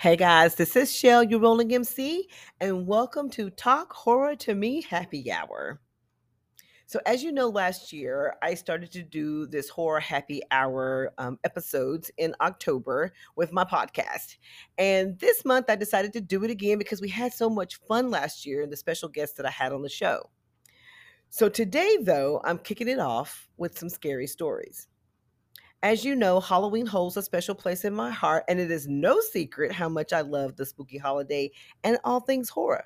Hey guys, this is Shell, your rolling MC, and welcome to Talk Horror to Me Happy Hour. So, as you know, last year I started to do this horror happy hour um, episodes in October with my podcast. And this month I decided to do it again because we had so much fun last year and the special guests that I had on the show. So, today, though, I'm kicking it off with some scary stories. As you know, Halloween holds a special place in my heart, and it is no secret how much I love the spooky holiday and all things horror.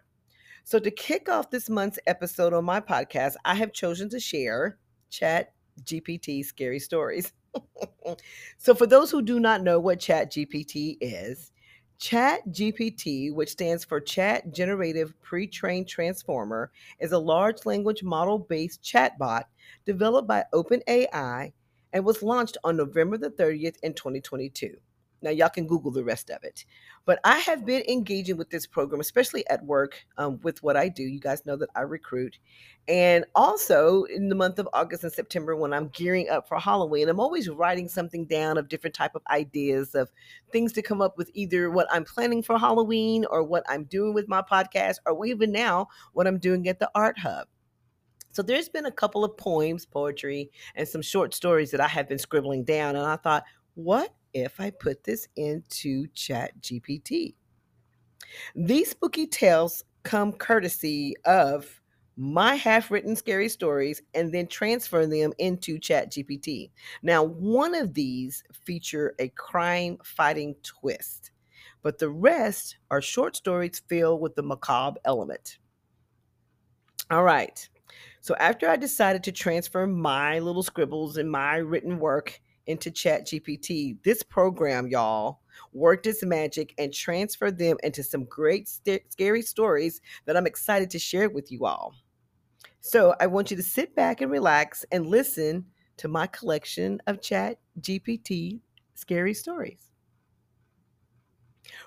So, to kick off this month's episode on my podcast, I have chosen to share Chat GPT scary stories. so, for those who do not know what Chat GPT is, Chat GPT, which stands for Chat Generative Pre Trained Transformer, is a large language model based chatbot developed by OpenAI and was launched on November the 30th in 2022. Now, y'all can Google the rest of it. But I have been engaging with this program, especially at work um, with what I do. You guys know that I recruit. And also in the month of August and September, when I'm gearing up for Halloween, I'm always writing something down of different type of ideas of things to come up with either what I'm planning for Halloween or what I'm doing with my podcast, or even now what I'm doing at the Art Hub. So there's been a couple of poems, poetry, and some short stories that I have been scribbling down. And I thought, what if I put this into Chat GPT? These spooky tales come courtesy of my half written scary stories and then transfer them into Chat GPT. Now, one of these feature a crime fighting twist, but the rest are short stories filled with the macabre element. All right. So after I decided to transfer my little scribbles and my written work into Chat GPT, this program, y'all, worked its magic and transferred them into some great st- scary stories that I'm excited to share with you all. So I want you to sit back and relax and listen to my collection of Chat GPT scary stories.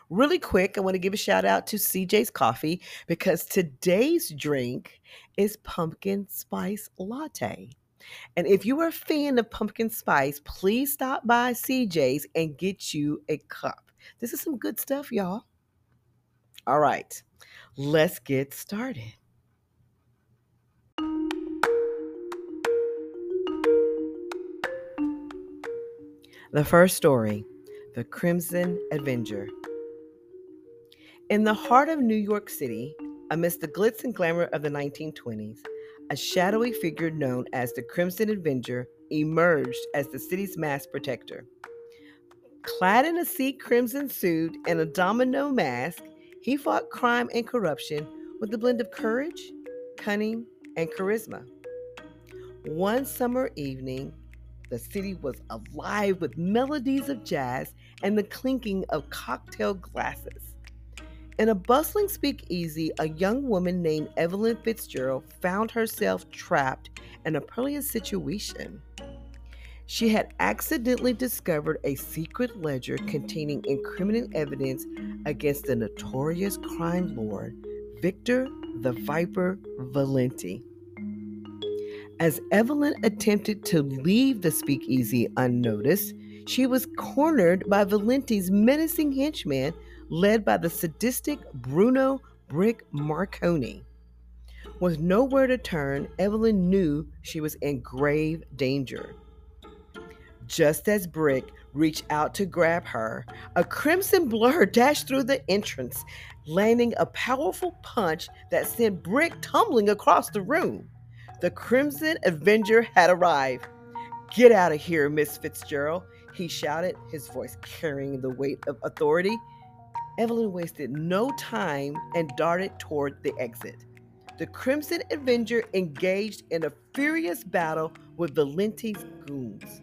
Really quick, I want to give a shout out to CJ's Coffee because today's drink is pumpkin spice latte. And if you are a fan of pumpkin spice, please stop by CJ's and get you a cup. This is some good stuff, y'all. All right, let's get started. The first story The Crimson Avenger. In the heart of New York City, amidst the glitz and glamour of the 1920s, a shadowy figure known as the Crimson Avenger emerged as the city's mass protector. Clad in a sea crimson suit and a domino mask, he fought crime and corruption with a blend of courage, cunning, and charisma. One summer evening, the city was alive with melodies of jazz and the clinking of cocktail glasses. In a bustling speakeasy, a young woman named Evelyn Fitzgerald found herself trapped in a perilous situation. She had accidentally discovered a secret ledger containing incriminating evidence against the notorious crime lord Victor the Viper Valenti. As Evelyn attempted to leave the speakeasy unnoticed, she was cornered by Valenti's menacing henchman led by the sadistic Bruno Brick Marconi. With nowhere to turn, Evelyn knew she was in grave danger. Just as Brick reached out to grab her, a crimson blur dashed through the entrance, landing a powerful punch that sent Brick tumbling across the room. The Crimson Avenger had arrived. Get out of here, Miss Fitzgerald, he shouted, his voice carrying the weight of authority. Evelyn wasted no time and darted toward the exit. The Crimson Avenger engaged in a furious battle with Valenti's goons.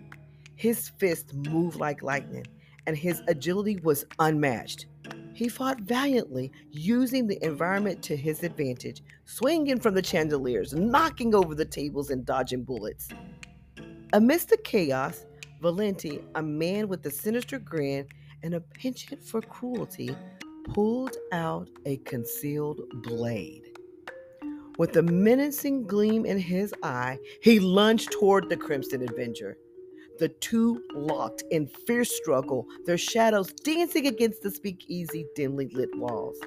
His fists moved like lightning, and his agility was unmatched. He fought valiantly, using the environment to his advantage, swinging from the chandeliers, knocking over the tables, and dodging bullets. Amidst the chaos, Valenti, a man with a sinister grin and a penchant for cruelty, pulled out a concealed blade. With a menacing gleam in his eye, he lunged toward the Crimson Avenger. the two locked in fierce struggle, their shadows dancing against the speakeasy dimly lit walls.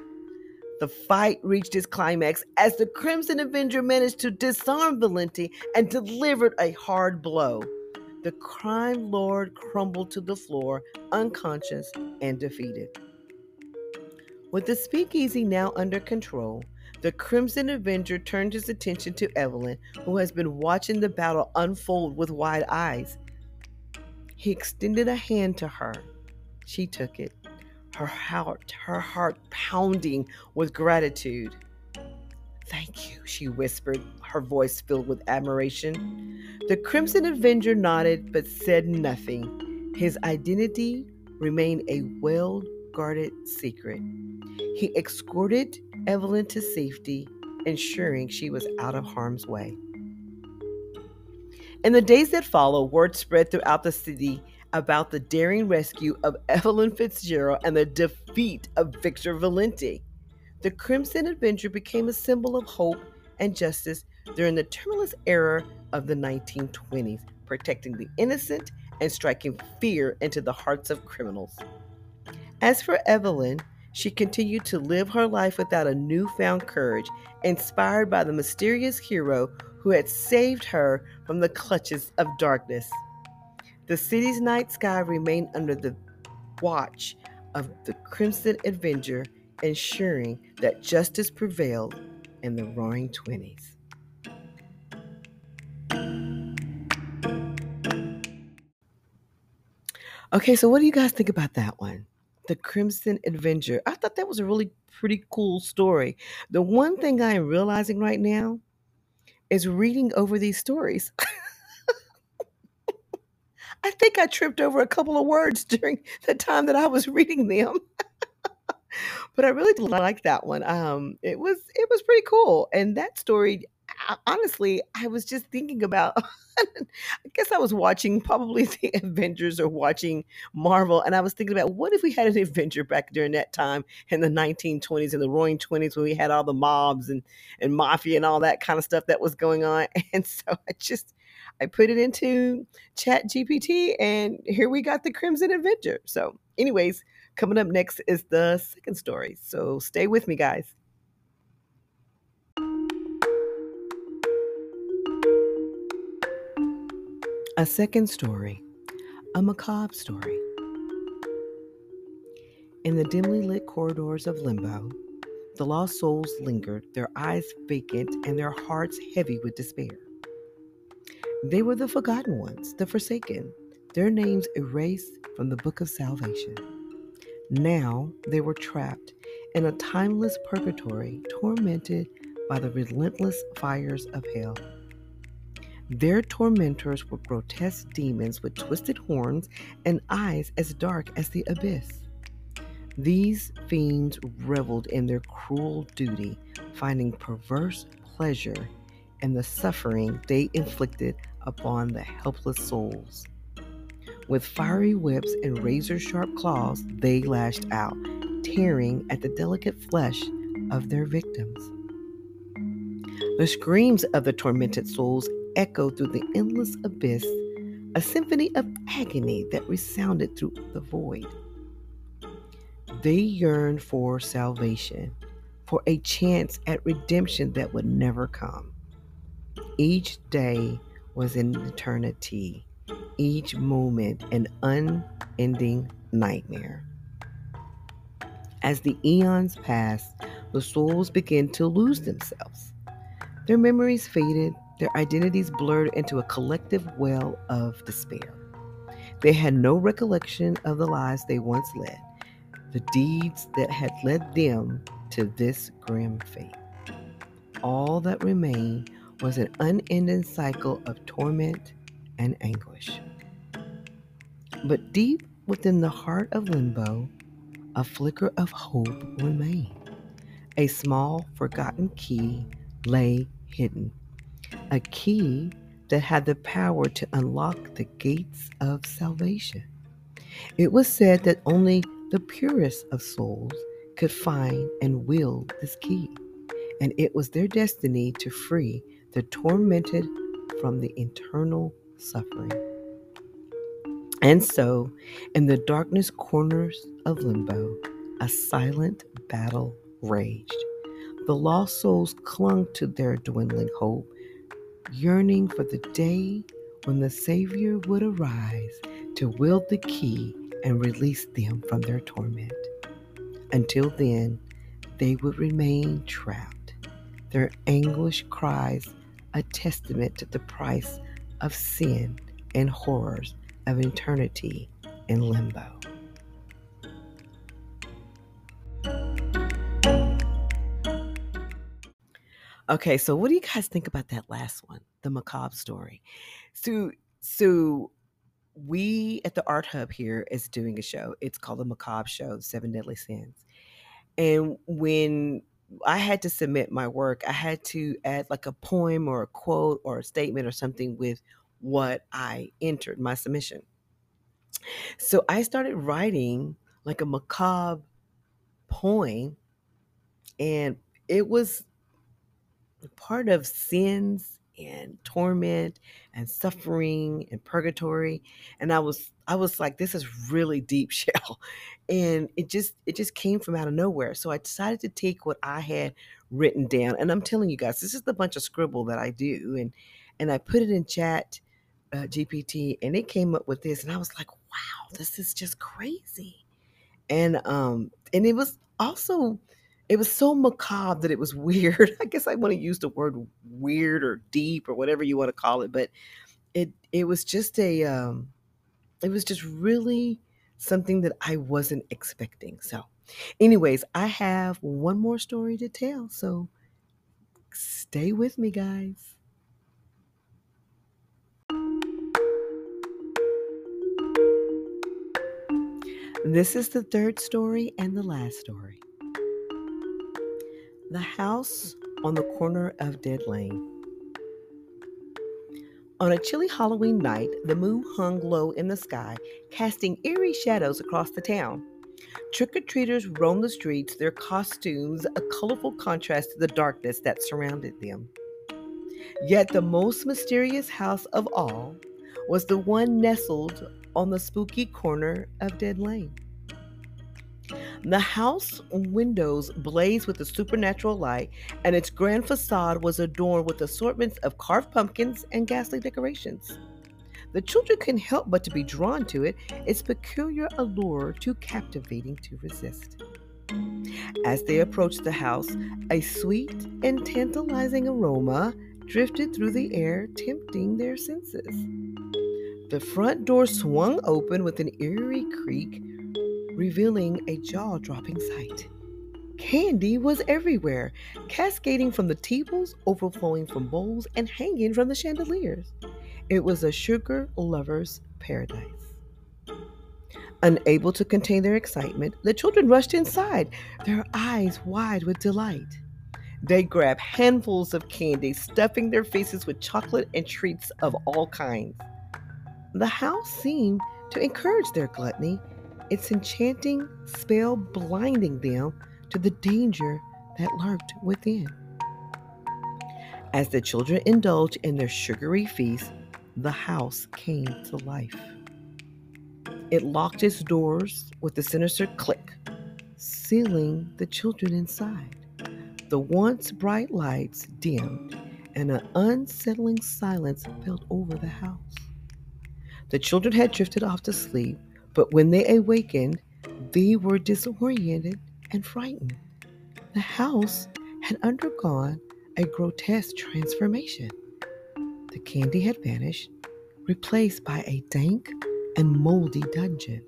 The fight reached its climax as the Crimson Avenger managed to disarm Valenti and delivered a hard blow. The crime lord crumbled to the floor, unconscious and defeated. With the speakeasy now under control, the Crimson Avenger turned his attention to Evelyn, who has been watching the battle unfold with wide eyes. He extended a hand to her. She took it her heart, her heart pounding with gratitude. Thank you, she whispered, her voice filled with admiration. The Crimson Avenger nodded but said nothing. His identity remained a well guarded secret. He escorted Evelyn to safety, ensuring she was out of harm's way. In the days that followed, word spread throughout the city about the daring rescue of Evelyn Fitzgerald and the defeat of Victor Valenti. The Crimson Avenger became a symbol of hope and justice during the tumultuous era of the 1920s, protecting the innocent and striking fear into the hearts of criminals. As for Evelyn, she continued to live her life without a newfound courage, inspired by the mysterious hero who had saved her from the clutches of darkness. The city's night sky remained under the watch of the Crimson Avenger, ensuring that justice prevailed in the Roaring Twenties. Okay, so what do you guys think about that one? The Crimson Avenger. I thought that was a really pretty cool story. The one thing I am realizing right now is reading over these stories. I think I tripped over a couple of words during the time that I was reading them. but I really like that one. Um, it was it was pretty cool, and that story. Honestly, I was just thinking about. I guess I was watching probably the Avengers or watching Marvel, and I was thinking about what if we had an Avenger back during that time in the 1920s and the Roaring 20s when we had all the mobs and and mafia and all that kind of stuff that was going on. And so I just I put it into Chat GPT, and here we got the Crimson Avenger. So, anyways, coming up next is the second story. So, stay with me, guys. A second story, a macabre story. In the dimly lit corridors of limbo, the lost souls lingered, their eyes vacant and their hearts heavy with despair. They were the forgotten ones, the forsaken, their names erased from the book of salvation. Now they were trapped in a timeless purgatory, tormented by the relentless fires of hell. Their tormentors were grotesque demons with twisted horns and eyes as dark as the abyss. These fiends reveled in their cruel duty, finding perverse pleasure in the suffering they inflicted upon the helpless souls. With fiery whips and razor sharp claws, they lashed out, tearing at the delicate flesh of their victims. The screams of the tormented souls echoed through the endless abyss, a symphony of agony that resounded through the void. They yearned for salvation, for a chance at redemption that would never come. Each day was an eternity, each moment an unending nightmare. As the eons passed, the souls began to lose themselves. Their memories faded, their identities blurred into a collective well of despair. They had no recollection of the lives they once led, the deeds that had led them to this grim fate. All that remained was an unending cycle of torment and anguish. But deep within the heart of limbo, a flicker of hope remained. A small, forgotten key lay hidden, a key that had the power to unlock the gates of salvation. It was said that only the purest of souls could find and wield this key, and it was their destiny to free the tormented from the internal suffering. And so, in the darkness corners of limbo, a silent battle raged. The lost souls clung to their dwindling hope, yearning for the day when the Savior would arise to wield the key and release them from their torment. Until then, they would remain trapped, their anguish cries a testament to the price of sin and horrors of eternity in limbo. Okay, so what do you guys think about that last one, the macabre story? So, so we at the Art Hub here is doing a show. It's called the Macabre Show, Seven Deadly Sins. And when I had to submit my work, I had to add like a poem or a quote or a statement or something with what I entered my submission. So I started writing like a macabre poem, and it was part of sins and torment and suffering and purgatory. And i was i was like this is really deep shell. And it just it just came from out of nowhere. So i decided to take what i had written down. And i'm telling you guys this is the bunch of scribble that i do. And and i put it in chat uh, gpt and it came up with this. And i was like wow this is just crazy. And um and it was also it was so macabre that it was weird. I guess I want to use the word weird or deep or whatever you want to call it, but it it was just a um it was just really something that I wasn't expecting. So, anyways, I have one more story to tell. So, stay with me, guys. This is the third story and the last story. The house on the corner of Dead Lane. On a chilly Halloween night, the moon hung low in the sky, casting eerie shadows across the town. Trick or treaters roamed the streets, their costumes a colorful contrast to the darkness that surrounded them. Yet the most mysterious house of all was the one nestled on the spooky corner of Dead Lane. The house windows blazed with a supernatural light, and its grand facade was adorned with assortments of carved pumpkins and ghastly decorations. The children couldn't help but to be drawn to it, its peculiar allure too captivating to resist. As they approached the house, a sweet and tantalizing aroma drifted through the air, tempting their senses. The front door swung open with an eerie creak, revealing a jaw dropping sight. Candy was everywhere, cascading from the tables, overflowing from bowls, and hanging from the chandeliers. It was a sugar lover's paradise. Unable to contain their excitement, the children rushed inside, their eyes wide with delight. They grabbed handfuls of candy, stuffing their faces with chocolate and treats of all kinds. The house seemed to encourage their gluttony, its enchanting spell blinding them to the danger that lurked within. As the children indulged in their sugary feast, the house came to life. It locked its doors with a sinister click, sealing the children inside. The once bright lights dimmed, and an unsettling silence fell over the house. The children had drifted off to sleep, but when they awakened, they were disoriented and frightened. The house had undergone a grotesque transformation. The candy had vanished, replaced by a dank and moldy dungeon.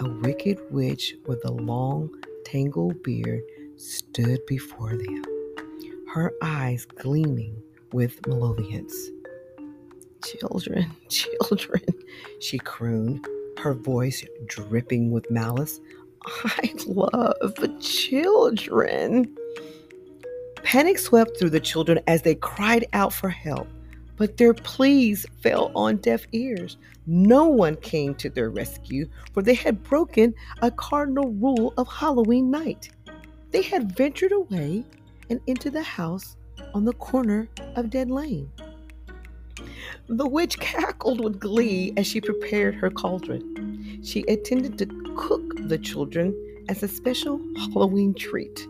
A wicked witch with a long, tangled beard stood before them, her eyes gleaming with malevolence. Children, children, she crooned, her voice dripping with malice. I love children. Panic swept through the children as they cried out for help, but their pleas fell on deaf ears. No one came to their rescue, for they had broken a cardinal rule of Halloween night. They had ventured away and into the house on the corner of Dead Lane. The witch cackled with glee as she prepared her cauldron. She intended to cook the children as a special Halloween treat.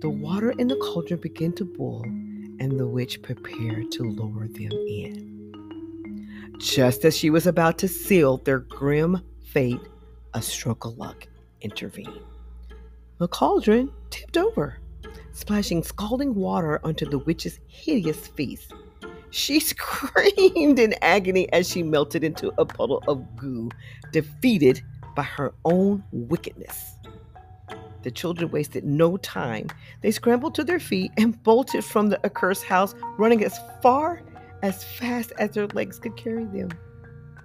The water in the cauldron began to boil, and the witch prepared to lower them in. Just as she was about to seal their grim fate, a stroke of luck intervened. The cauldron tipped over, splashing scalding water onto the witch's hideous face. She screamed in agony as she melted into a puddle of goo, defeated by her own wickedness. The children wasted no time. They scrambled to their feet and bolted from the accursed house, running as far as fast as their legs could carry them.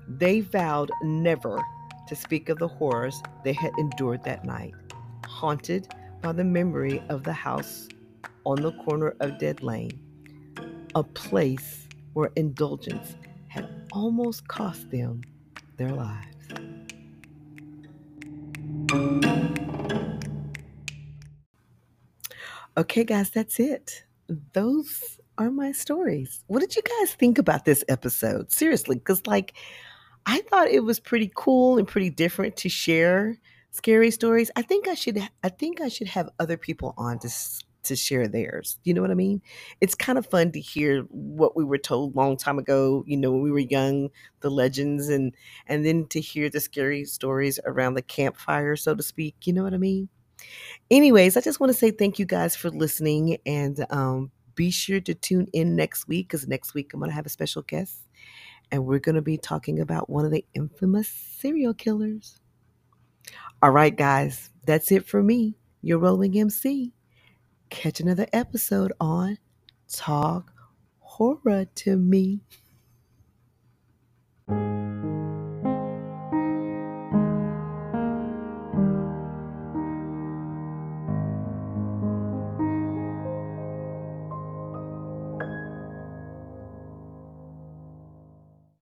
They vowed never to speak of the horrors they had endured that night, haunted by the memory of the house on the corner of Dead Lane, a place where indulgence had almost cost them their lives. Okay, guys, that's it. Those are my stories. What did you guys think about this episode? Seriously, because, like, I thought it was pretty cool and pretty different to share scary stories. I think I should I think I should have other people on to to share theirs. You know what I mean? It's kind of fun to hear what we were told long time ago, you know, when we were young, the legends and and then to hear the scary stories around the campfire, so to speak. You know what I mean? Anyways, I just want to say thank you guys for listening and um be sure to tune in next week because next week I'm going to have a special guest and we're going to be talking about one of the infamous serial killers. All right, guys, that's it for me, your rolling MC. Catch another episode on Talk Horror to Me.